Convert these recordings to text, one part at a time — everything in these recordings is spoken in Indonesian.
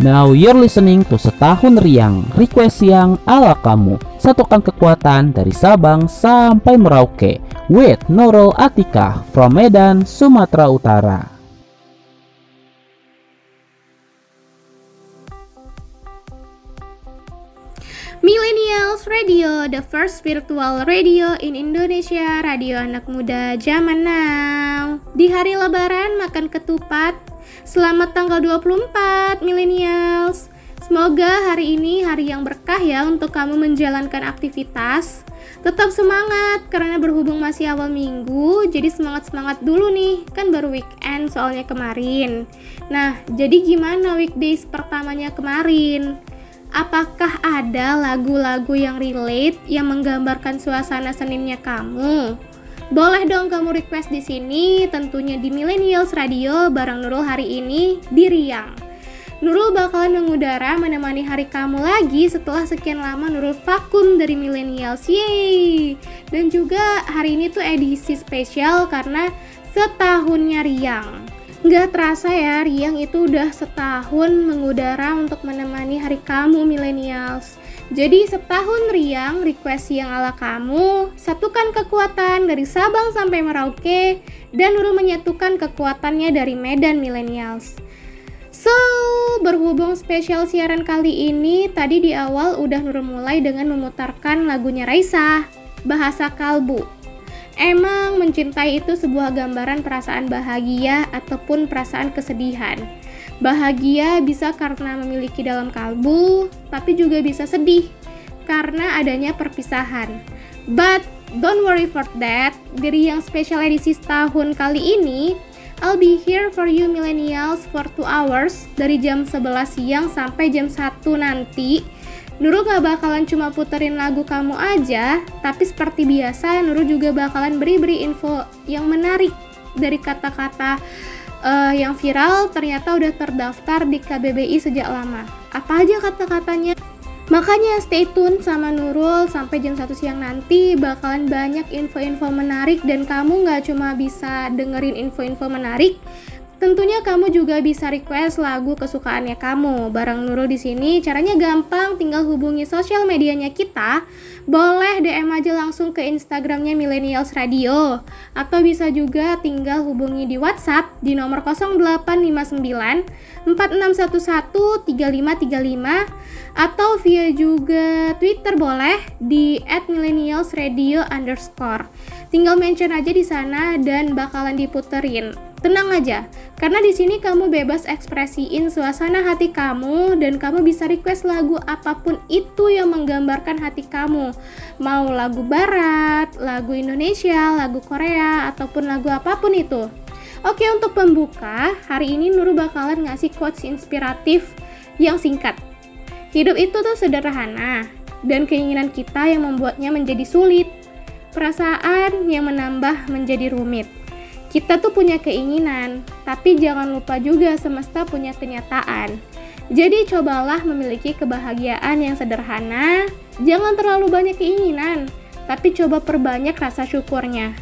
Now you're listening to Setahun Riang, request yang ala kamu. Satukan kekuatan dari Sabang sampai Merauke with Nurul Atika from Medan, Sumatera Utara. Millennials Radio, the first virtual radio in Indonesia, radio anak muda zaman now. Di hari lebaran makan ketupat, Selamat tanggal 24 millennials. Semoga hari ini hari yang berkah ya untuk kamu menjalankan aktivitas. Tetap semangat karena berhubung masih awal minggu, jadi semangat-semangat dulu nih. Kan baru weekend soalnya kemarin. Nah, jadi gimana weekdays pertamanya kemarin? Apakah ada lagu-lagu yang relate yang menggambarkan suasana Seninnya kamu? Boleh dong kamu request di sini, tentunya di Millennials Radio bareng Nurul hari ini di Riang. Nurul bakalan mengudara menemani hari kamu lagi setelah sekian lama Nurul vakum dari Millennials. Yeay! Dan juga hari ini tuh edisi spesial karena setahunnya Riang. Nggak terasa ya, Riang itu udah setahun mengudara untuk menemani hari kamu Millennials. Jadi setahun riang request yang ala kamu, satukan kekuatan dari Sabang sampai Merauke dan Nurul menyatukan kekuatannya dari Medan Millennials. So, berhubung spesial siaran kali ini, tadi di awal udah Nurul mulai dengan memutarkan lagunya Raisa, Bahasa Kalbu. Emang mencintai itu sebuah gambaran perasaan bahagia ataupun perasaan kesedihan. Bahagia bisa karena memiliki dalam kalbu, tapi juga bisa sedih karena adanya perpisahan. But don't worry for that. Dari yang special edisi tahun kali ini, I'll be here for you millennials for 2 hours dari jam 11 siang sampai jam 1 nanti. Nurul gak bakalan cuma puterin lagu kamu aja, tapi seperti biasa Nurul juga bakalan beri-beri info yang menarik dari kata-kata uh, yang viral ternyata udah terdaftar di KBBI sejak lama. Apa aja kata-katanya? Makanya stay tune sama Nurul sampai jam 1 siang nanti bakalan banyak info-info menarik dan kamu nggak cuma bisa dengerin info-info menarik, Tentunya kamu juga bisa request lagu kesukaannya kamu. Bareng Nurul di sini caranya gampang, tinggal hubungi sosial medianya kita. Boleh DM aja langsung ke Instagramnya Millennials Radio atau bisa juga tinggal hubungi di WhatsApp di nomor 0859 4611 3535 atau via juga Twitter boleh di @millennialsradio underscore. Tinggal mention aja di sana dan bakalan diputerin. Tenang aja, karena di sini kamu bebas ekspresiin suasana hati kamu dan kamu bisa request lagu apa pun itu yang menggambarkan hati kamu. Mau lagu barat, lagu Indonesia, lagu Korea, ataupun lagu apa pun itu. Oke, untuk pembuka, hari ini Nurul bakalan ngasih quotes inspiratif yang singkat. Hidup itu tuh sederhana, dan keinginan kita yang membuatnya menjadi sulit. Perasaan yang menambah menjadi rumit kita tuh punya keinginan, tapi jangan lupa juga semesta punya kenyataan. Jadi cobalah memiliki kebahagiaan yang sederhana, jangan terlalu banyak keinginan, tapi coba perbanyak rasa syukurnya.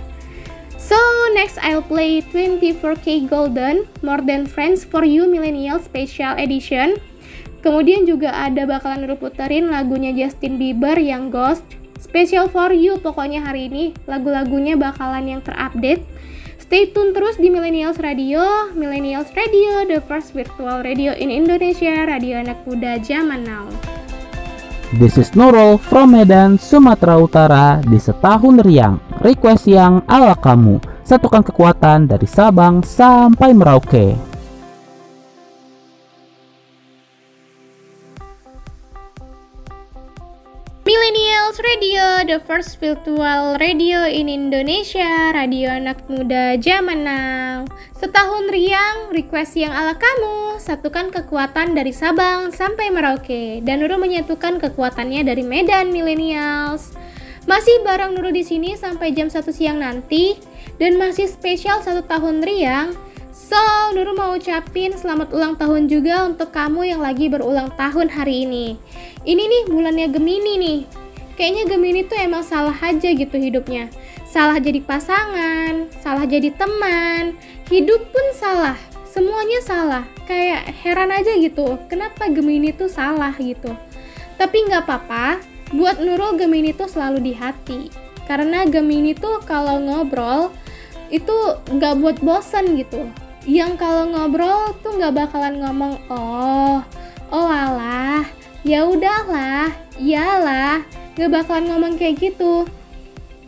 So, next I'll play 24K Golden, More Than Friends for You Millennial Special Edition. Kemudian juga ada bakalan puterin lagunya Justin Bieber yang Ghost, Special for You pokoknya hari ini lagu-lagunya bakalan yang terupdate. Stay tune terus di Millennials Radio, Millennials Radio, the first virtual radio in Indonesia, radio anak muda zaman now. This is Nurul from Medan, Sumatera Utara di setahun riang. Request yang ala kamu. Satukan kekuatan dari Sabang sampai Merauke. Millennials Radio, the first virtual radio in Indonesia, radio anak muda zaman now. Setahun riang, request yang ala kamu, satukan kekuatan dari Sabang sampai Merauke, dan Nurul menyatukan kekuatannya dari Medan Millennials. Masih bareng Nurul di sini sampai jam 1 siang nanti, dan masih spesial satu tahun riang, So, Nurul mau ucapin selamat ulang tahun juga untuk kamu yang lagi berulang tahun hari ini. Ini nih bulannya Gemini nih. Kayaknya Gemini tuh emang salah aja gitu hidupnya. Salah jadi pasangan, salah jadi teman, hidup pun salah. semuanya salah kayak heran aja gitu kenapa Gemini tuh salah gitu tapi nggak apa-apa buat Nurul Gemini tuh selalu di hati karena Gemini tuh kalau ngobrol itu nggak buat bosan gitu yang kalau ngobrol tuh nggak bakalan ngomong oh oh alah ya udahlah iyalah nggak bakalan ngomong kayak gitu.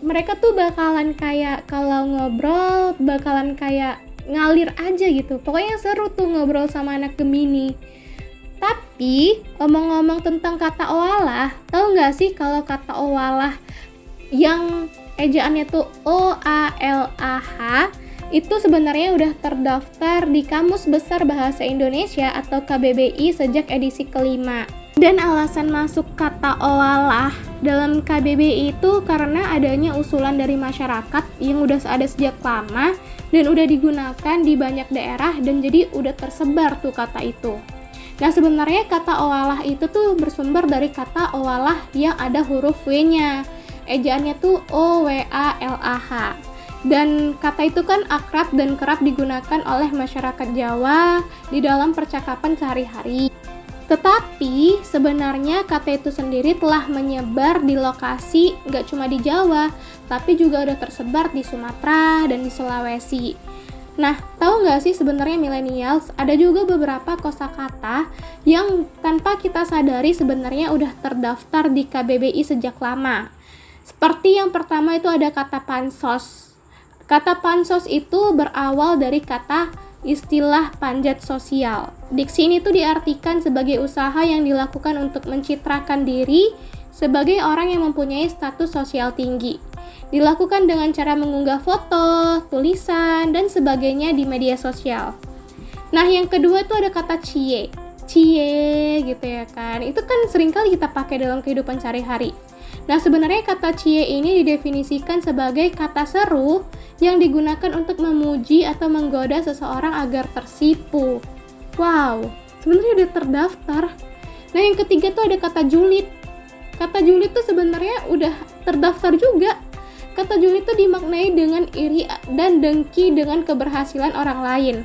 Mereka tuh bakalan kayak kalau ngobrol bakalan kayak ngalir aja gitu. Pokoknya seru tuh ngobrol sama anak Gemini. Tapi omong-omong tentang kata oalah tahu nggak sih kalau kata oalah yang ejaannya tuh O A L A H itu sebenarnya udah terdaftar di Kamus Besar Bahasa Indonesia atau KBBI sejak edisi kelima. Dan alasan masuk kata oalah dalam KBBI itu karena adanya usulan dari masyarakat yang udah ada sejak lama dan udah digunakan di banyak daerah dan jadi udah tersebar tuh kata itu. Nah sebenarnya kata oalah itu tuh bersumber dari kata oalah yang ada huruf W-nya. Ejaannya tuh O W A L A H. Dan kata itu kan akrab dan kerap digunakan oleh masyarakat Jawa di dalam percakapan sehari-hari. Tetapi sebenarnya kata itu sendiri telah menyebar di lokasi gak cuma di Jawa, tapi juga udah tersebar di Sumatera dan di Sulawesi. Nah, tahu nggak sih sebenarnya millennials ada juga beberapa kosakata yang tanpa kita sadari sebenarnya udah terdaftar di KBBI sejak lama. Seperti yang pertama itu ada kata pansos. Kata pansos itu berawal dari kata istilah panjat sosial. Diksi ini tuh diartikan sebagai usaha yang dilakukan untuk mencitrakan diri sebagai orang yang mempunyai status sosial tinggi. Dilakukan dengan cara mengunggah foto, tulisan, dan sebagainya di media sosial. Nah, yang kedua itu ada kata cie. Cie gitu ya kan. Itu kan sering kali kita pakai dalam kehidupan sehari-hari. Nah, sebenarnya kata cie ini didefinisikan sebagai kata seru yang digunakan untuk memuji atau menggoda seseorang agar tersipu. Wow, sebenarnya udah terdaftar. Nah, yang ketiga tuh ada kata julid. Kata julid tuh sebenarnya udah terdaftar juga. Kata julid tuh dimaknai dengan iri dan dengki dengan keberhasilan orang lain.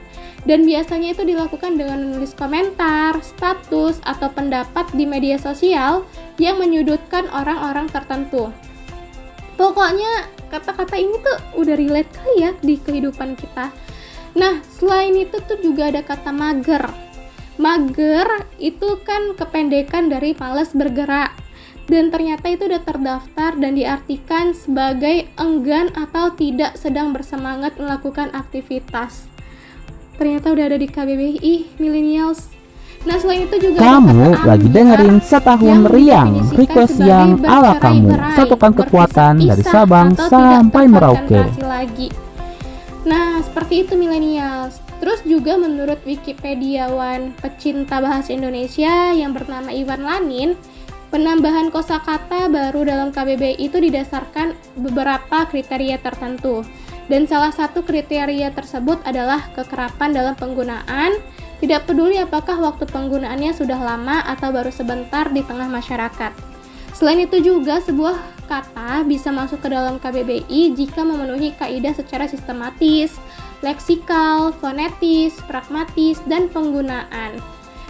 Dan biasanya itu dilakukan dengan menulis komentar, status, atau pendapat di media sosial yang menyudutkan orang-orang tertentu. Pokoknya kata-kata ini tuh udah relate kali ya di kehidupan kita. Nah, selain itu tuh juga ada kata mager. Mager itu kan kependekan dari males bergerak. Dan ternyata itu udah terdaftar dan diartikan sebagai enggan atau tidak sedang bersemangat melakukan aktivitas. Ternyata udah ada di KBBI Millennials Nah selain itu juga kamu lagi dengerin setahun riang request yang ala kamu satukan kekuatan dari Sabang sampai Merauke. Lagi. Nah seperti itu milenials. Terus juga menurut Wikipediawan pecinta bahasa Indonesia yang bernama Iwan Lanin, penambahan kosakata baru dalam KBBI itu didasarkan beberapa kriteria tertentu. Dan salah satu kriteria tersebut adalah kekerapan dalam penggunaan, tidak peduli apakah waktu penggunaannya sudah lama atau baru sebentar di tengah masyarakat. Selain itu juga sebuah kata bisa masuk ke dalam KBBI jika memenuhi kaidah secara sistematis, leksikal, fonetis, pragmatis, dan penggunaan.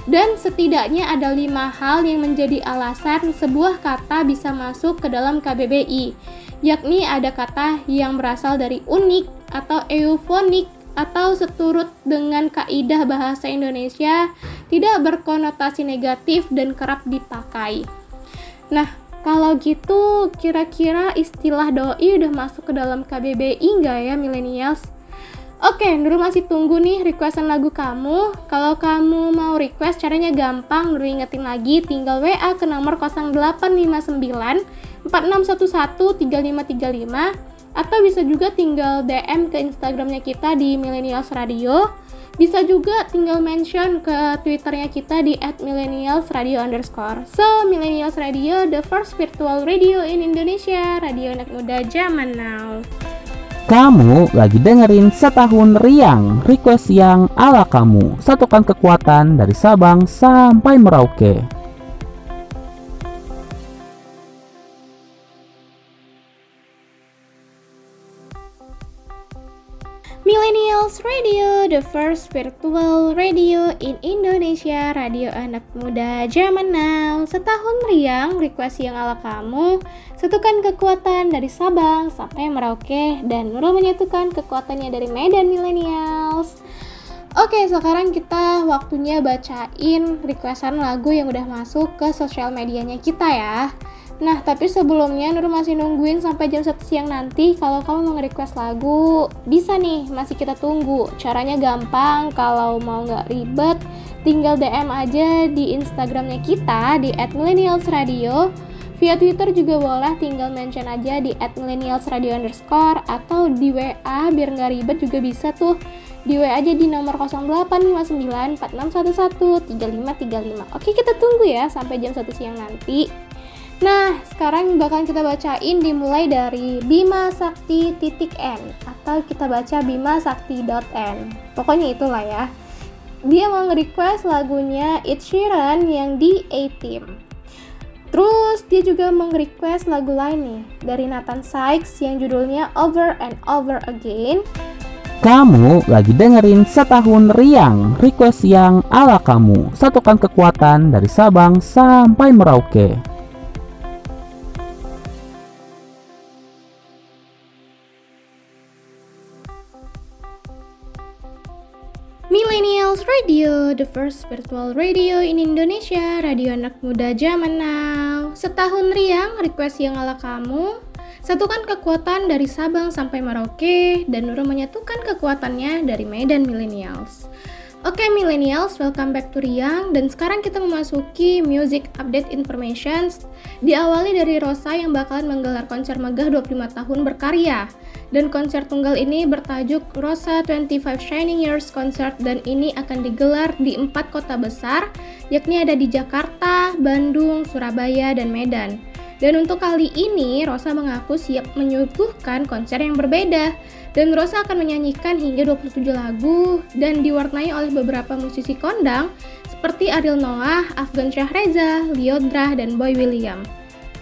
Dan setidaknya ada lima hal yang menjadi alasan sebuah kata bisa masuk ke dalam KBBI, yakni ada kata yang berasal dari unik atau eufonik atau seturut dengan kaidah bahasa Indonesia tidak berkonotasi negatif dan kerap dipakai. Nah, kalau gitu kira-kira istilah doi udah masuk ke dalam KBBI nggak ya millennials? Oke, Nurul masih tunggu nih requestan lagu kamu. Kalau kamu mau request caranya gampang, Nurul ingetin lagi tinggal WA ke nomor 0859 4611 3535 atau bisa juga tinggal DM ke Instagramnya kita di Millennials Radio. Bisa juga tinggal mention ke twitternya kita di @millennialsradio. Underscore so Millennials Radio the first virtual radio in Indonesia. Radio anak muda zaman now. Kamu lagi dengerin setahun riang request yang ala kamu. Satukan kekuatan dari Sabang sampai Merauke Millennials Radio, the first virtual radio in Indonesia, radio anak muda zaman now. Setahun riang, request yang ala kamu, satukan kekuatan dari Sabang sampai Merauke, dan Nurul menyatukan kekuatannya dari Medan Millennials. Oke, sekarang kita waktunya bacain requestan lagu yang udah masuk ke sosial medianya kita ya. Nah, tapi sebelumnya Nur masih nungguin sampai jam 1 siang nanti kalau kamu mau nge-request lagu. Bisa nih, masih kita tunggu. Caranya gampang, kalau mau nggak ribet, tinggal DM aja di Instagramnya kita di @millennialsradio. Via Twitter juga boleh, tinggal mention aja di @millennialsradio underscore atau di WA biar nggak ribet juga bisa tuh di WA aja di nomor 085946113535. Oke, kita tunggu ya sampai jam 1 siang nanti. Nah, sekarang bakal kita bacain dimulai dari Bima Sakti titik N atau kita baca Bima Sakti.n. Pokoknya itulah ya. Dia mau nge-request lagunya Ed Sheeran yang di A-Team. Terus dia juga mau nge-request lagu lain nih dari Nathan Sykes yang judulnya Over and Over Again. Kamu lagi dengerin setahun riang request yang ala kamu. Satukan kekuatan dari Sabang sampai Merauke. Millennials Radio, the first virtual radio in Indonesia, radio anak muda zaman now. Setahun riang, request yang ala kamu, satukan kekuatan dari Sabang sampai Merauke, dan Nurul menyatukan kekuatannya dari Medan Millennials. Oke okay, millennials, welcome back to Riang. Dan sekarang kita memasuki music update information diawali dari Rosa yang bakalan menggelar konser megah 25 tahun berkarya. Dan konser tunggal ini bertajuk Rosa 25 Shining Years Concert. Dan ini akan digelar di empat kota besar yakni ada di Jakarta, Bandung, Surabaya, dan Medan. Dan untuk kali ini, Rosa mengaku siap menyuguhkan konser yang berbeda. Dan Rosa akan menyanyikan hingga 27 lagu dan diwarnai oleh beberapa musisi kondang seperti Ariel Noah, Afgan Syahreza, Liodra, dan Boy William.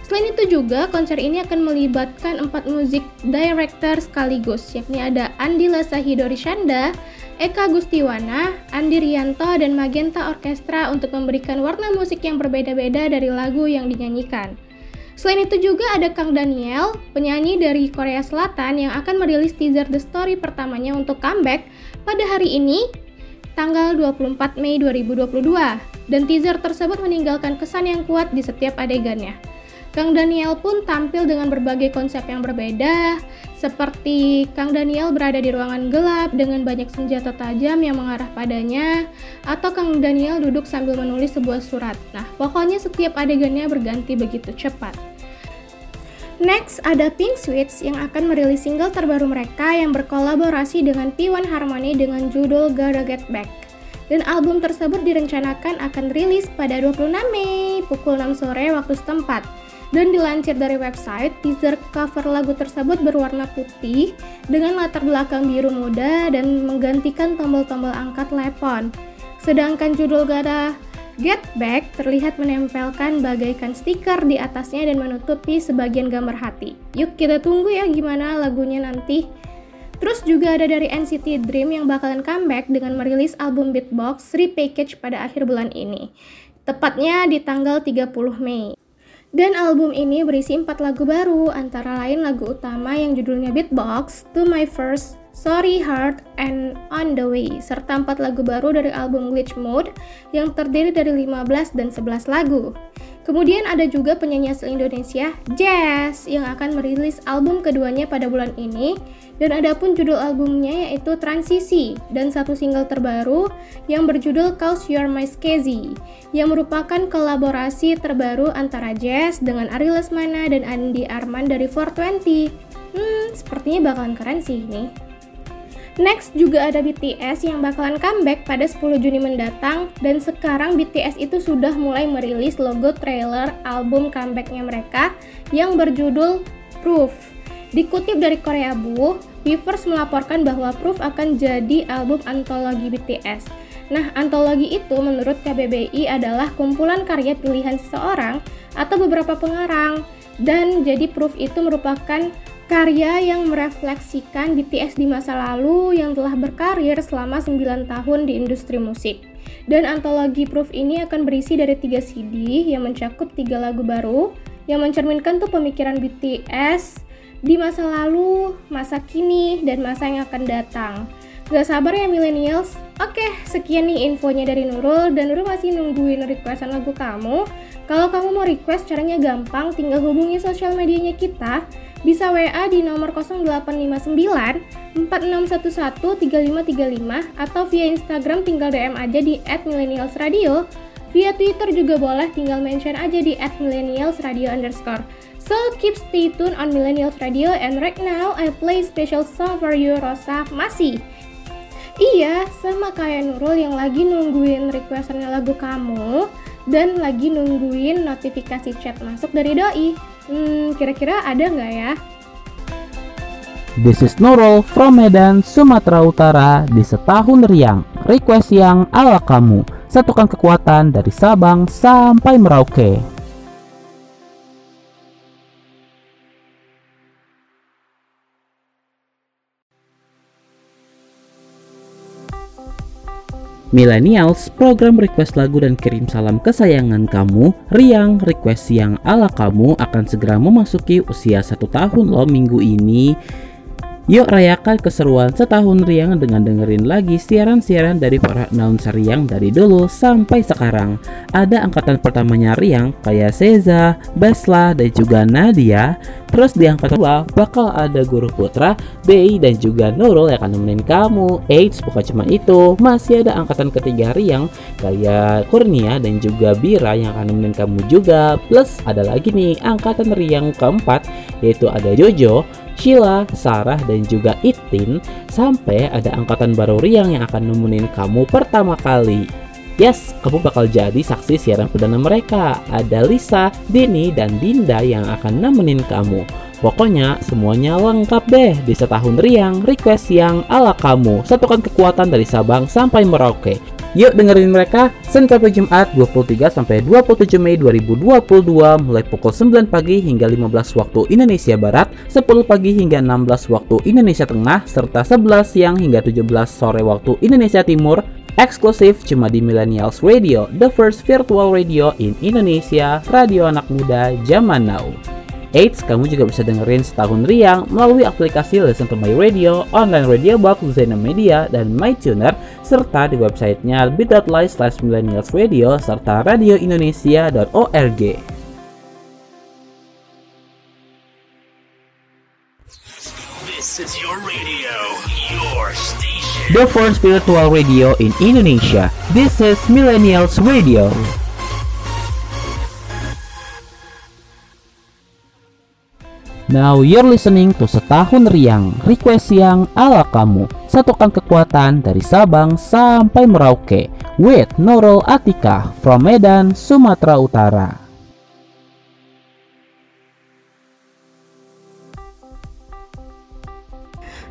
Selain itu juga, konser ini akan melibatkan empat musik director sekaligus, yakni ada Andi Lasahidori Shanda, Eka Gustiwana, Andi Rianto, dan Magenta Orkestra untuk memberikan warna musik yang berbeda-beda dari lagu yang dinyanyikan. Selain itu juga ada Kang Daniel, penyanyi dari Korea Selatan yang akan merilis teaser The Story pertamanya untuk comeback pada hari ini, tanggal 24 Mei 2022. Dan teaser tersebut meninggalkan kesan yang kuat di setiap adegannya. Kang Daniel pun tampil dengan berbagai konsep yang berbeda, seperti Kang Daniel berada di ruangan gelap dengan banyak senjata tajam yang mengarah padanya, atau Kang Daniel duduk sambil menulis sebuah surat. Nah, pokoknya setiap adegannya berganti begitu cepat. Next, ada Pink Sweets yang akan merilis single terbaru mereka yang berkolaborasi dengan P1 Harmony dengan judul Gotta Get Back. Dan album tersebut direncanakan akan rilis pada 26 Mei pukul 6 sore waktu setempat dan dilansir dari website, teaser cover lagu tersebut berwarna putih dengan latar belakang biru muda dan menggantikan tombol-tombol angkat telepon. Sedangkan judul Gada Get Back terlihat menempelkan bagaikan stiker di atasnya dan menutupi sebagian gambar hati. Yuk kita tunggu ya gimana lagunya nanti. Terus juga ada dari NCT Dream yang bakalan comeback dengan merilis album Beatbox Repackage pada akhir bulan ini. Tepatnya di tanggal 30 Mei. Dan album ini berisi empat lagu baru, antara lain lagu utama yang judulnya Beatbox, To My First, Sorry Heart, and On The Way, serta empat lagu baru dari album Glitch Mode yang terdiri dari 15 dan 11 lagu. Kemudian ada juga penyanyi asal Indonesia, Jazz, yang akan merilis album keduanya pada bulan ini. Dan ada pun judul albumnya yaitu Transisi dan satu single terbaru yang berjudul Cause You're My Skazzy yang merupakan kolaborasi terbaru antara Jazz dengan Ari Lesmana dan Andi Arman dari 420. Hmm, sepertinya bakalan keren sih ini. Next juga ada BTS yang bakalan comeback pada 10 Juni mendatang dan sekarang BTS itu sudah mulai merilis logo trailer album comebacknya mereka yang berjudul Proof. Dikutip dari Korea Bu, Weverse melaporkan bahwa Proof akan jadi album antologi BTS. Nah, antologi itu menurut KBBI adalah kumpulan karya pilihan seseorang atau beberapa pengarang dan jadi Proof itu merupakan Karya yang merefleksikan BTS di masa lalu yang telah berkarir selama 9 tahun di industri musik. Dan antologi Proof ini akan berisi dari tiga CD yang mencakup tiga lagu baru yang mencerminkan tuh pemikiran BTS di masa lalu, masa kini, dan masa yang akan datang. Gak sabar ya millennials? Oke, sekian nih infonya dari Nurul dan Nurul masih nungguin requestan lagu kamu. Kalau kamu mau request caranya gampang, tinggal hubungi sosial medianya kita bisa WA di nomor 0859 4611 3535 atau via Instagram tinggal DM aja di @millennialsradio. Via Twitter juga boleh tinggal mention aja di @millennialsradio. So keep stay tuned on Millennials Radio and right now I play special song for you Rosa Masih. Iya, sama kayak Nurul yang lagi nungguin requestannya lagu kamu dan lagi nungguin notifikasi chat masuk dari doi. Hmm, kira-kira ada nggak ya? This is Nurul from Medan, Sumatera Utara di setahun riang. Request yang ala kamu. Satukan kekuatan dari Sabang sampai Merauke. Millennials, program request lagu dan kirim salam kesayangan kamu, Riang Request yang ala kamu akan segera memasuki usia satu tahun loh minggu ini. Yuk rayakan keseruan setahun Riang dengan dengerin lagi siaran-siaran dari para announcer Riang dari dulu sampai sekarang. Ada angkatan pertamanya Riang kayak Seza, Besla, dan juga Nadia. Terus di angkatan kedua bakal ada Guru Putra, Bei, dan juga Nurul yang akan nemenin kamu. Eits, bukan cuma itu, masih ada angkatan ketiga Riang kayak Kurnia dan juga Bira yang akan nemenin kamu juga. Plus ada lagi nih angkatan Riang keempat yaitu ada Jojo, Sheila, Sarah, dan juga Itin sampai ada angkatan baru Riang yang akan nemenin kamu pertama kali. Yes, kamu bakal jadi saksi siaran perdana mereka. Ada Lisa, Dini, dan Dinda yang akan nemenin kamu. Pokoknya semuanya lengkap deh di setahun riang, request yang ala kamu. Satukan kekuatan dari Sabang sampai Merauke. Yuk dengerin mereka Senin sampai Jumat 23 sampai 27 Mei 2022 mulai pukul 9 pagi hingga 15 waktu Indonesia Barat, 10 pagi hingga 16 waktu Indonesia Tengah, serta 11 siang hingga 17 sore waktu Indonesia Timur eksklusif cuma di Millennials Radio, the first virtual radio in Indonesia, radio anak muda zaman now. Eits, kamu juga bisa dengerin setahun riang melalui aplikasi Listen to My Radio, online radio box, Zena Media, dan MyTuner, serta di websitenya bit.ly slash millennials radio, serta radioindonesia.org. This is your radio, your station. The first virtual radio in Indonesia. This is Millennials Radio. Now you're listening to Setahun Riang, request yang ala kamu. Satukan kekuatan dari Sabang sampai Merauke. With Nurul Atika from Medan, Sumatera Utara.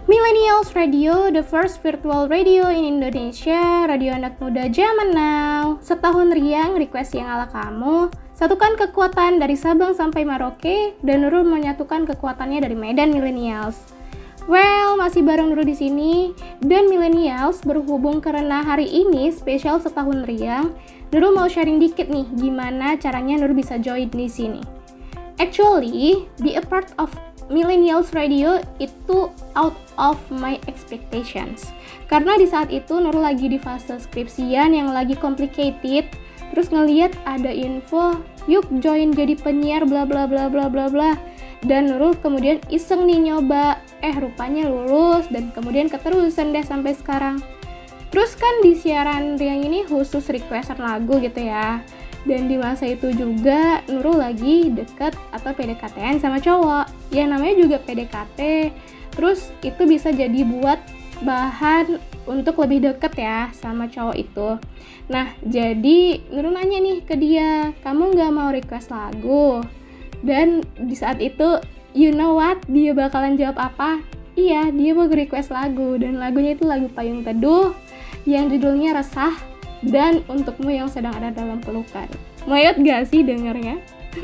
Millennials Radio, the first virtual radio in Indonesia, radio anak muda zaman now. Setahun riang, request yang ala kamu. Satukan kekuatan dari Sabang sampai Maroke dan Nurul menyatukan kekuatannya dari Medan Millennials. Well, masih bareng Nurul di sini dan Millennials berhubung karena hari ini spesial setahun riang. Nurul mau sharing dikit nih gimana caranya Nurul bisa join di sini. Actually, be a part of Millennials Radio itu out of my expectations. Karena di saat itu Nurul lagi di fase skripsian yang lagi complicated terus ngeliat ada info yuk join jadi penyiar bla bla bla bla bla bla. Dan Nurul kemudian iseng nih nyoba. Eh rupanya lulus dan kemudian keterusan deh sampai sekarang. Terus kan di siaran Riang ini khusus requestan lagu gitu ya. Dan di masa itu juga Nurul lagi deket atau PDKT sama cowok. Ya namanya juga PDKT terus itu bisa jadi buat bahan untuk lebih deket ya sama cowok itu Nah, jadi Nurul nanya nih ke dia, kamu nggak mau request lagu? Dan di saat itu, you know what? Dia bakalan jawab apa? Iya, dia mau request lagu dan lagunya itu lagu Payung Teduh yang judulnya Resah dan Untukmu yang sedang ada dalam pelukan. Mayat gak sih dengernya?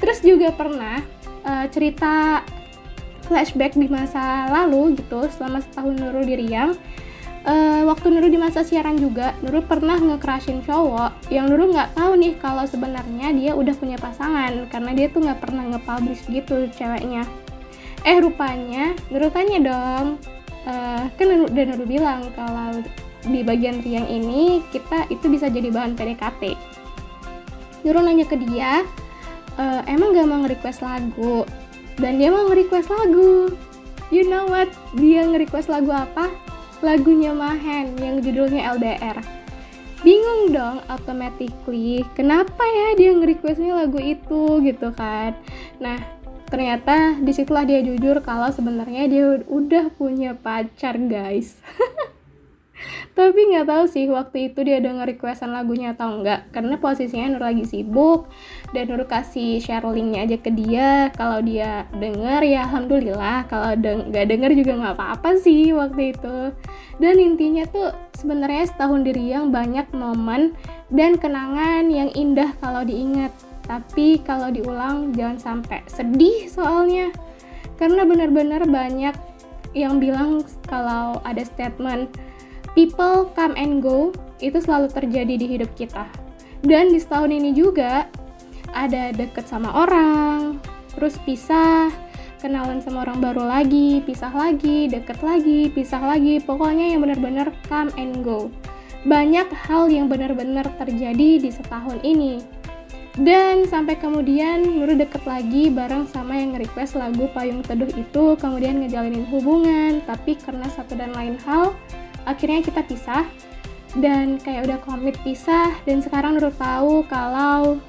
Terus juga pernah uh, cerita flashback di masa lalu gitu selama setahun Nurul di Riang uh, waktu Nurul di masa siaran juga Nurul pernah nge-crushin cowok yang Nurul nggak tahu nih kalau sebenarnya dia udah punya pasangan karena dia tuh nggak pernah nge-publish gitu ceweknya. Eh rupanya Nurul tanya dong uh, kan udah Nurul bilang kalau di bagian Riang ini kita itu bisa jadi bahan PDKT Nurul nanya ke dia uh, emang gak mau nge-request lagu? Dan dia mau nge-request lagu. You know what? Dia nge-request lagu apa lagunya Mahen yang judulnya LDR bingung dong automatically kenapa ya dia nge-requestnya lagu itu gitu kan? Nah ternyata di situlah dia jujur kalau sebenarnya dia udah punya pacar guys tapi nggak tahu sih waktu itu dia udah nge-requestan lagunya atau enggak karena posisinya Nur lagi sibuk dan Nur kasih share linknya aja ke dia. Kalau dia denger ya alhamdulillah. Kalau nggak de denger juga nggak apa-apa sih waktu itu. Dan intinya tuh sebenarnya setahun diri yang banyak momen dan kenangan yang indah kalau diingat. Tapi kalau diulang jangan sampai sedih soalnya. Karena benar-benar banyak yang bilang kalau ada statement people come and go itu selalu terjadi di hidup kita. Dan di setahun ini juga ada deket sama orang, terus pisah, kenalan sama orang baru lagi, pisah lagi, deket lagi, pisah lagi, pokoknya yang benar-benar come and go. Banyak hal yang benar-benar terjadi di setahun ini. Dan sampai kemudian Nurul deket lagi bareng sama yang nge-request lagu Payung Teduh itu, kemudian ngejalinin hubungan, tapi karena satu dan lain hal, akhirnya kita pisah. Dan kayak udah komit pisah dan sekarang Nurul tahu kalau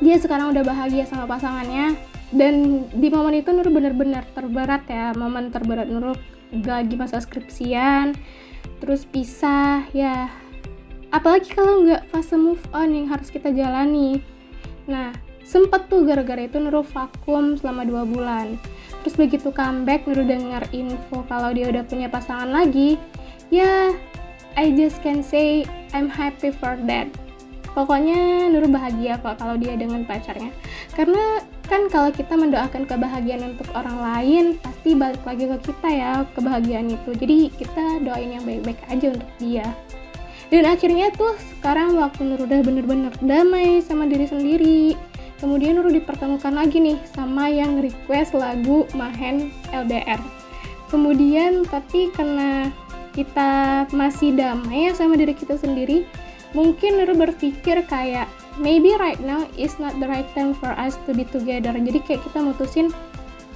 dia sekarang udah bahagia sama pasangannya. Dan di momen itu Nurul bener-bener terberat ya momen terberat Nurul lagi masa skripsian terus pisah ya. Apalagi kalau nggak fase move on yang harus kita jalani. Nah sempet tuh gara-gara itu Nurul vakum selama dua bulan. Terus begitu comeback Nurul dengar info kalau dia udah punya pasangan lagi ya yeah, I just can say I'm happy for that. Pokoknya Nur bahagia kok kalau dia dengan pacarnya. Karena kan kalau kita mendoakan kebahagiaan untuk orang lain pasti balik lagi ke kita ya kebahagiaan itu. Jadi kita doain yang baik-baik aja untuk dia. Dan akhirnya tuh sekarang waktu Nur udah bener-bener damai sama diri sendiri kemudian Nur dipertemukan lagi nih sama yang request lagu Mahen LDR kemudian tapi karena kita masih damai ya sama diri kita sendiri mungkin Nurul berpikir kayak maybe right now is not the right time for us to be together. Jadi kayak kita mutusin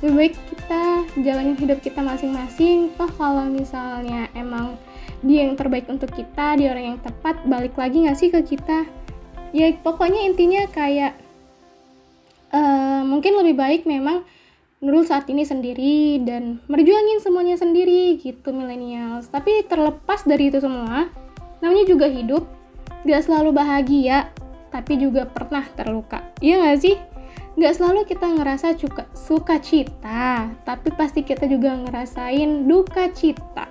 lebih baik kita jalanin hidup kita masing-masing. Toh kalau misalnya emang dia yang terbaik untuk kita dia orang yang tepat balik lagi gak sih ke kita? Ya pokoknya intinya kayak uh, mungkin lebih baik memang Nurul saat ini sendiri dan merjuangin semuanya sendiri gitu millennials. Tapi terlepas dari itu semua, namanya juga hidup, gak selalu bahagia, tapi juga pernah terluka. Iya gak sih? Gak selalu kita ngerasa suka, suka cita, tapi pasti kita juga ngerasain duka cita.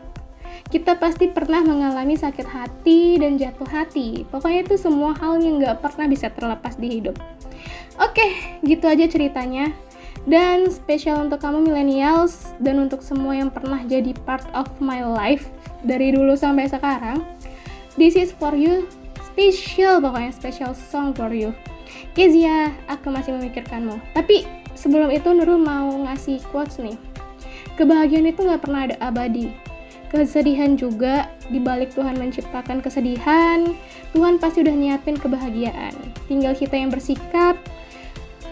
Kita pasti pernah mengalami sakit hati dan jatuh hati. Pokoknya itu semua hal yang gak pernah bisa terlepas di hidup. Oke, gitu aja ceritanya. Dan spesial untuk kamu millennials dan untuk semua yang pernah jadi part of my life dari dulu sampai sekarang. This is for you, special pokoknya special song for you. Kezia, aku masih memikirkanmu. Tapi sebelum itu Nurul mau ngasih quotes nih. Kebahagiaan itu nggak pernah ada abadi. Kesedihan juga, dibalik Tuhan menciptakan kesedihan, Tuhan pasti udah nyiapin kebahagiaan. Tinggal kita yang bersikap,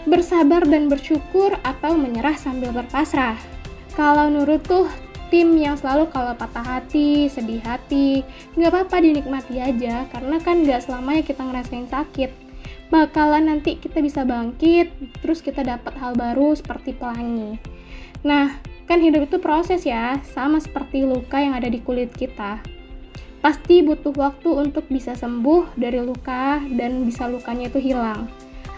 bersabar dan bersyukur atau menyerah sambil berpasrah. Kalau nurut tuh tim yang selalu kalau patah hati, sedih hati, nggak apa-apa dinikmati aja karena kan nggak selamanya kita ngerasain sakit. Bakalan nanti kita bisa bangkit, terus kita dapat hal baru seperti pelangi. Nah, kan hidup itu proses ya, sama seperti luka yang ada di kulit kita. Pasti butuh waktu untuk bisa sembuh dari luka dan bisa lukanya itu hilang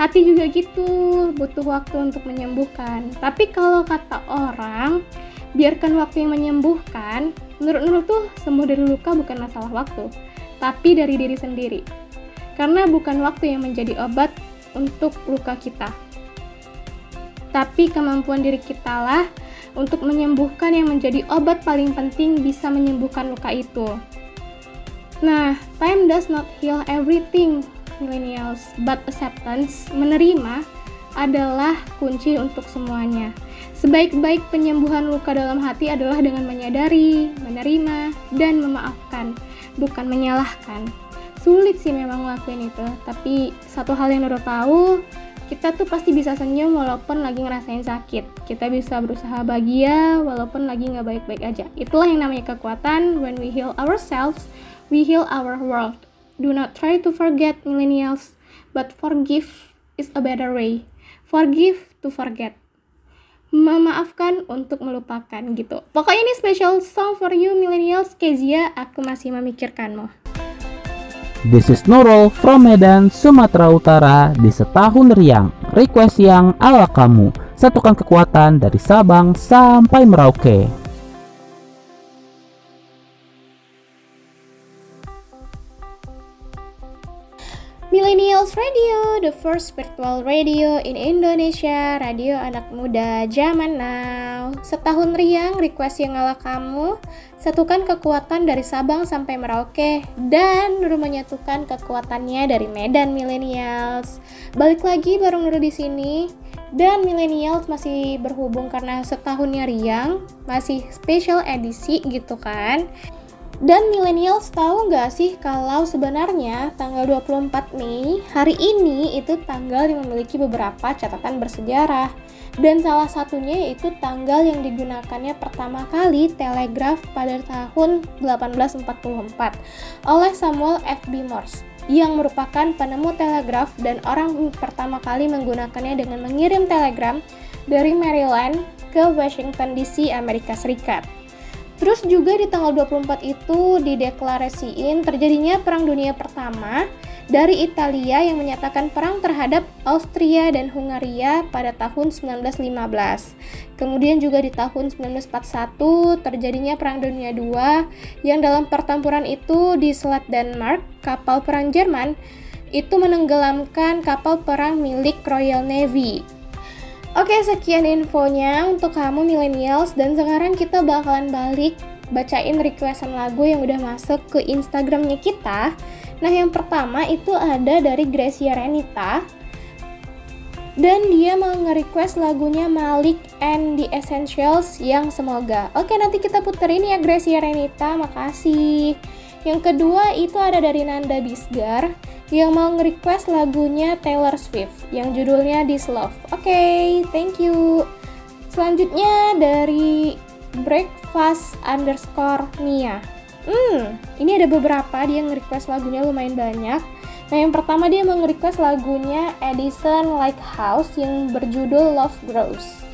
hati juga gitu butuh waktu untuk menyembuhkan. Tapi kalau kata orang biarkan waktu yang menyembuhkan menurut Nurul tuh sembuh dari luka bukan masalah waktu tapi dari diri sendiri. Karena bukan waktu yang menjadi obat untuk luka kita. Tapi kemampuan diri kita lah untuk menyembuhkan yang menjadi obat paling penting bisa menyembuhkan luka itu. Nah, time does not heal everything, millennials, but acceptance, menerima, adalah kunci untuk semuanya. Sebaik-baik penyembuhan luka dalam hati adalah dengan menyadari, menerima, dan memaafkan, bukan menyalahkan. Sulit sih memang ngelakuin itu, tapi satu hal yang Nurul tahu, kita tuh pasti bisa senyum walaupun lagi ngerasain sakit. Kita bisa berusaha bahagia walaupun lagi nggak baik-baik aja. Itulah yang namanya kekuatan when we heal ourselves we heal our world. Do not try to forget millennials, but forgive is a better way. Forgive to forget. Memaafkan untuk melupakan gitu. Pokoknya ini special song for you millennials, Kezia, aku masih memikirkanmu. This is Nurul from Medan, Sumatera Utara di setahun riang. Request yang ala kamu. Satukan kekuatan dari Sabang sampai Merauke. Millennials Radio, the first virtual radio in Indonesia, radio anak muda zaman now. Setahun riang, request yang ala kamu, satukan kekuatan dari Sabang sampai Merauke, dan Nur menyatukan kekuatannya dari Medan Millennials. Balik lagi bareng Nur di sini, dan Millennials masih berhubung karena setahunnya riang, masih special edisi gitu kan. Dan millennials tahu nggak sih kalau sebenarnya tanggal 24 Mei hari ini itu tanggal yang memiliki beberapa catatan bersejarah. Dan salah satunya yaitu tanggal yang digunakannya pertama kali telegraf pada tahun 1844 oleh Samuel F. B. Morse yang merupakan penemu telegraf dan orang pertama kali menggunakannya dengan mengirim telegram dari Maryland ke Washington DC, Amerika Serikat. Terus juga di tanggal 24 itu dideklarasiin terjadinya Perang Dunia Pertama dari Italia yang menyatakan perang terhadap Austria dan Hungaria pada tahun 1915. Kemudian juga di tahun 1941 terjadinya Perang Dunia II yang dalam pertempuran itu di Selat Denmark, kapal perang Jerman itu menenggelamkan kapal perang milik Royal Navy. Oke, sekian infonya untuk kamu millennials dan sekarang kita bakalan balik bacain requestan lagu yang udah masuk ke Instagramnya kita. Nah, yang pertama itu ada dari Gracia Renita dan dia mau nge-request lagunya Malik and the Essentials yang semoga. Oke, nanti kita puterin ya Gracia Renita, makasih. Yang kedua itu ada dari Nanda Bisgar yang mau nge-request lagunya Taylor Swift yang judulnya This Love. Oke, okay, thank you. Selanjutnya dari Breakfast underscore Nia. Hmm, ini ada beberapa dia nge-request lagunya lumayan banyak. Nah, yang pertama dia mau nge-request lagunya Edison Lighthouse yang berjudul Love Grows.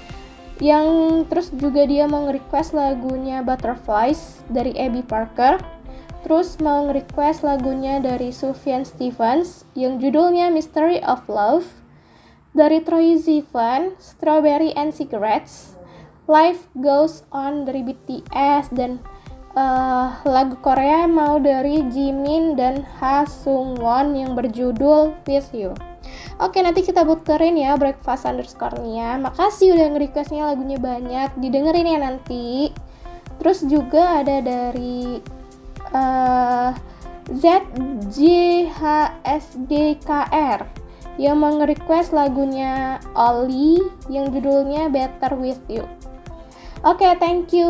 Yang terus juga dia mau nge-request lagunya Butterflies dari Abby Parker Terus mau nge-request lagunya dari Sufjan Stevens yang judulnya Mystery of Love. Dari Troy Sivan, Strawberry and Cigarettes. Life Goes On dari BTS dan uh, lagu Korea mau dari Jimin dan Ha Sung Won yang berjudul With You. Oke nanti kita puterin ya breakfast underscore nya. Makasih udah nge-requestnya lagunya banyak. Didengerin ya nanti. Terus juga ada dari uh, ZJHSDKR yang meng-request lagunya Oli yang judulnya Better With You. Oke, okay, thank you.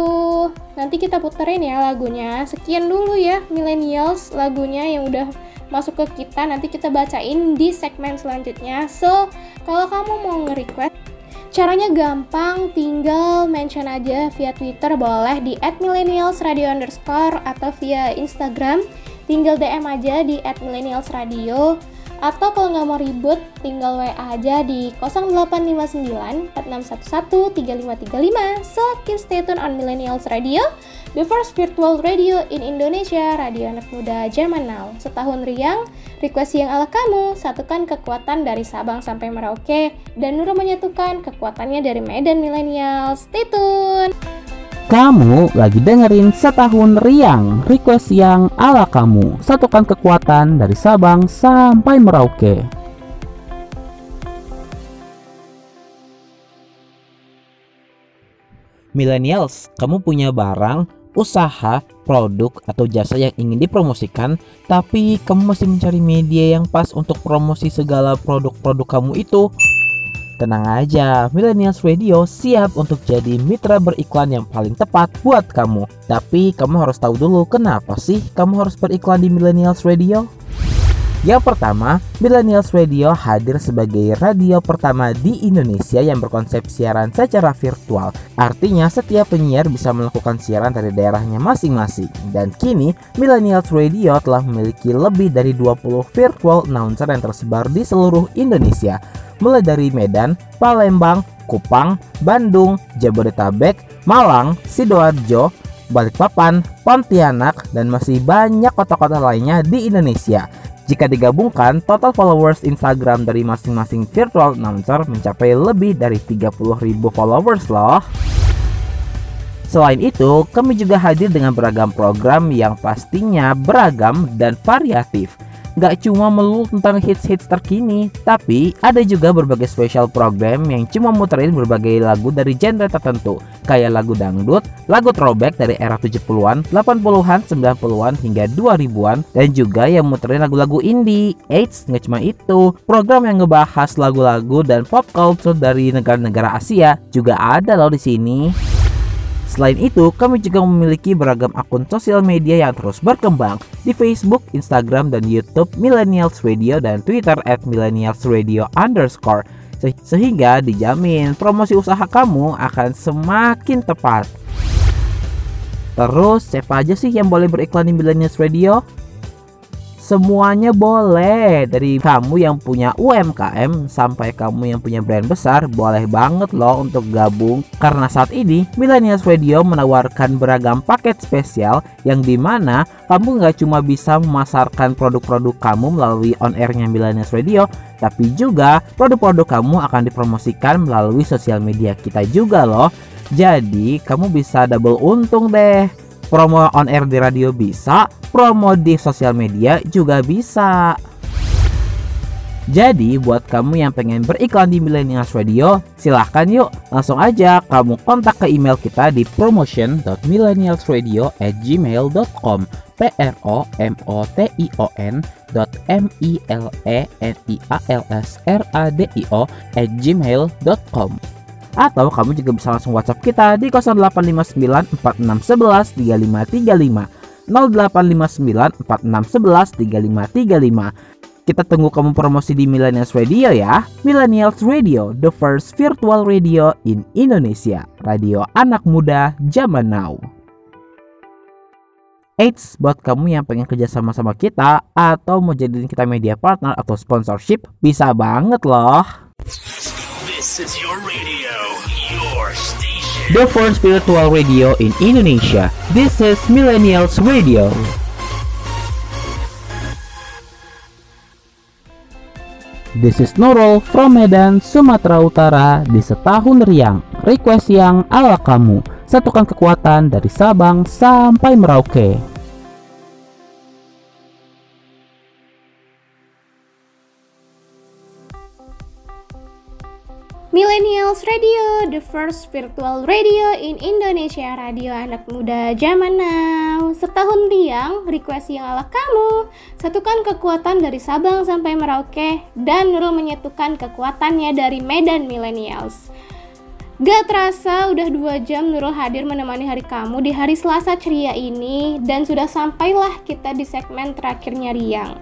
Nanti kita puterin ya lagunya. Sekian dulu ya Millennials lagunya yang udah masuk ke kita. Nanti kita bacain di segmen selanjutnya. So, kalau kamu mau nge-request Caranya gampang, tinggal mention aja via Twitter boleh di @millennialsradio underscore atau via Instagram. Tinggal DM aja di @millennialsradio. Atau kalau nggak mau ribut tinggal WA aja di 0859 4611 3535 so keep stay tune on Millennials Radio the first virtual radio in Indonesia radio anak muda zaman now. Setahun riang request yang ala kamu satukan kekuatan dari Sabang sampai Merauke dan Nurul menyatukan kekuatannya dari Medan Millennials stay tune! Kamu lagi dengerin setahun riang request yang ala kamu. Satukan kekuatan dari Sabang sampai Merauke. Millennials, kamu punya barang, usaha, produk, atau jasa yang ingin dipromosikan, tapi kamu masih mencari media yang pas untuk promosi segala produk-produk kamu itu. Tenang aja, Millennials Radio siap untuk jadi mitra beriklan yang paling tepat buat kamu. Tapi kamu harus tahu dulu kenapa sih kamu harus beriklan di Millennials Radio? Yang pertama, Millennials Radio hadir sebagai radio pertama di Indonesia yang berkonsep siaran secara virtual. Artinya setiap penyiar bisa melakukan siaran dari daerahnya masing-masing. Dan kini, Millennials Radio telah memiliki lebih dari 20 virtual announcer yang tersebar di seluruh Indonesia. Mulai dari Medan, Palembang, Kupang, Bandung, Jabodetabek, Malang, Sidoarjo, Balikpapan, Pontianak, dan masih banyak kota-kota lainnya di Indonesia. Jika digabungkan, total followers Instagram dari masing-masing virtual announcer mencapai lebih dari 30.000 followers loh. Selain itu, kami juga hadir dengan beragam program yang pastinya beragam dan variatif gak cuma melulu tentang hits-hits terkini, tapi ada juga berbagai special program yang cuma muterin berbagai lagu dari genre tertentu, kayak lagu dangdut, lagu throwback dari era 70-an, 80-an, 90-an hingga 2000-an, dan juga yang muterin lagu-lagu indie. Eits, nggak cuma itu, program yang ngebahas lagu-lagu dan pop culture dari negara-negara Asia juga ada loh di sini. Selain itu, kami juga memiliki beragam akun sosial media yang terus berkembang di Facebook, Instagram, dan YouTube Millennials Radio dan Twitter at Millennials Radio underscore Se sehingga dijamin promosi usaha kamu akan semakin tepat. Terus, siapa aja sih yang boleh beriklan di Millennials Radio? Semuanya boleh. Dari kamu yang punya UMKM Sampai kamu yang punya brand besar Boleh banget loh untuk gabung. Karena saat ini Millennials Radio menawarkan beragam paket spesial Yang di mana kamu nggak cuma bisa memasarkan produk-produk kamu melalui on-airnya Millennials Radio Tapi juga produk-produk kamu akan dipromosikan melalui sosial media kita juga loh. Jadi kamu bisa double untung deh Promo on air di radio bisa, promo di sosial media juga bisa. Jadi buat kamu yang pengen beriklan di Millennials Radio, silahkan yuk langsung aja kamu kontak ke email kita di promotion.millennialsradio@gmail.com p r o m o t i o n m i l e n i a l s r a d i o gmail.com atau kamu juga bisa langsung WhatsApp kita di 0859 4611 3535 0859 4611 3535 kita tunggu kamu promosi di Millennials Radio ya. Millennials Radio, the first virtual radio in Indonesia. Radio anak muda zaman now. Eits, buat kamu yang pengen kerja sama sama kita atau mau jadiin kita media partner atau sponsorship, bisa banget loh. This is your radio. The first virtual radio in Indonesia. This is Millennials Radio. This is Nurul from Medan, Sumatera Utara di setahun riang. Request yang ala kamu. Satukan kekuatan dari Sabang sampai Merauke. Millennials Radio, the first virtual radio in Indonesia, radio anak muda zaman now. Setahun riang, request yang ala kamu. Satukan kekuatan dari Sabang sampai Merauke, dan Nurul menyatukan kekuatannya dari Medan Millennials. Gak terasa udah dua jam Nurul hadir menemani hari kamu di hari Selasa ceria ini dan sudah sampailah kita di segmen terakhirnya Riang.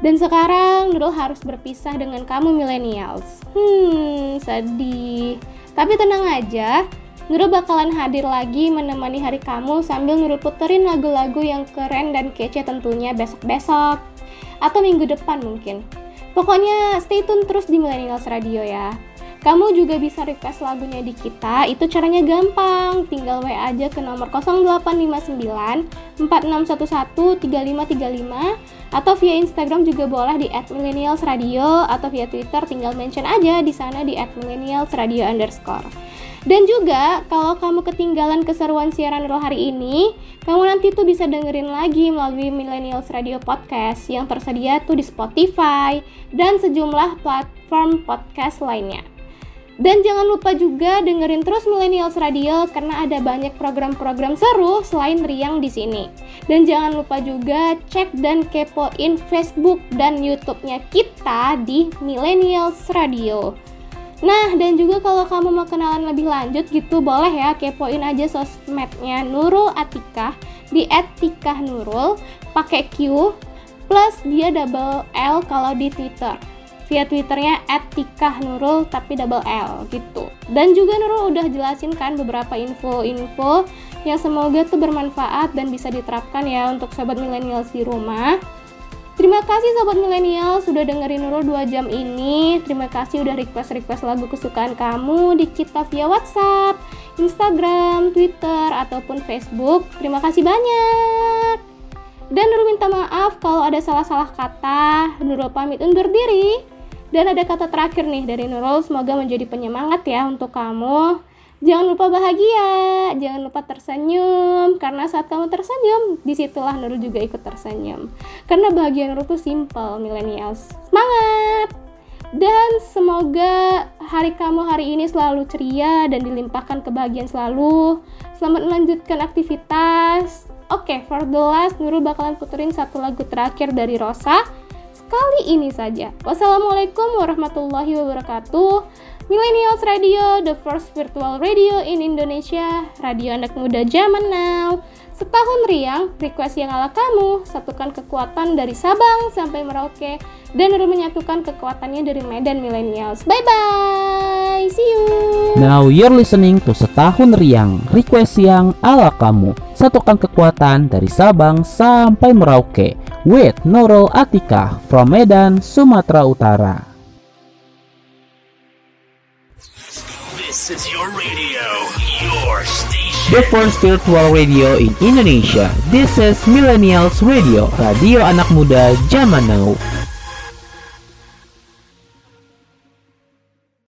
Dan sekarang Nurul harus berpisah dengan kamu millennials. Hmm, sedih. Tapi tenang aja, Nurul bakalan hadir lagi menemani hari kamu sambil Nurul puterin lagu-lagu yang keren dan kece tentunya besok-besok. Atau minggu depan mungkin. Pokoknya stay tune terus di Millennials Radio ya. Kamu juga bisa request lagunya di kita, itu caranya gampang. Tinggal WA aja ke nomor 0859 4611 3535 atau via Instagram juga boleh di @millennialsradio atau via Twitter tinggal mention aja di sana di @millennialsradio underscore. Dan juga kalau kamu ketinggalan keseruan siaran Roll hari ini, kamu nanti tuh bisa dengerin lagi melalui Millennials Radio Podcast yang tersedia tuh di Spotify dan sejumlah platform podcast lainnya. Dan jangan lupa juga dengerin terus Millennials Radio karena ada banyak program-program seru selain Riang di sini. Dan jangan lupa juga cek dan kepoin Facebook dan YouTube-nya kita di Millennials Radio. Nah, dan juga kalau kamu mau kenalan lebih lanjut gitu, boleh ya kepoin aja sosmednya Nurul Atika di @tikah_nurul pakai Q plus dia double L kalau di Twitter via twitternya @tikah_nurul tapi double L gitu dan juga Nurul udah jelasin kan beberapa info-info yang semoga tuh bermanfaat dan bisa diterapkan ya untuk sobat milenials di rumah Terima kasih sobat milenial sudah dengerin Nurul 2 jam ini. Terima kasih udah request-request lagu kesukaan kamu di kita via WhatsApp, Instagram, Twitter, ataupun Facebook. Terima kasih banyak. Dan Nurul minta maaf kalau ada salah-salah kata. Nurul pamit undur diri. Dan ada kata terakhir nih dari Nurul, semoga menjadi penyemangat ya untuk kamu. Jangan lupa bahagia, jangan lupa tersenyum, karena saat kamu tersenyum, di situlah Nurul juga ikut tersenyum. Karena bahagia Nurul tuh simple, millennials. Semangat! Dan semoga hari kamu hari ini selalu ceria dan dilimpahkan kebahagiaan selalu. Selamat melanjutkan aktivitas. Oke, okay, for the last, Nurul bakalan puterin satu lagu terakhir dari Rosa. Sekali ini saja. Wassalamualaikum warahmatullahi wabarakatuh. Millennials Radio, the first virtual radio in Indonesia, radio anak muda zaman now. Setahun riang, request yang ala kamu, satukan kekuatan dari Sabang sampai Merauke, dan menyatukan kekuatannya dari Medan Millennials. Bye-bye, see you! Now you're listening to Setahun Riang, request yang ala kamu, satukan kekuatan dari Sabang sampai Merauke, with Nurul Atika from Medan, Sumatera Utara. This is your radio, your station. The first virtual radio in Indonesia. This is Millennials Radio, radio anak muda zaman now.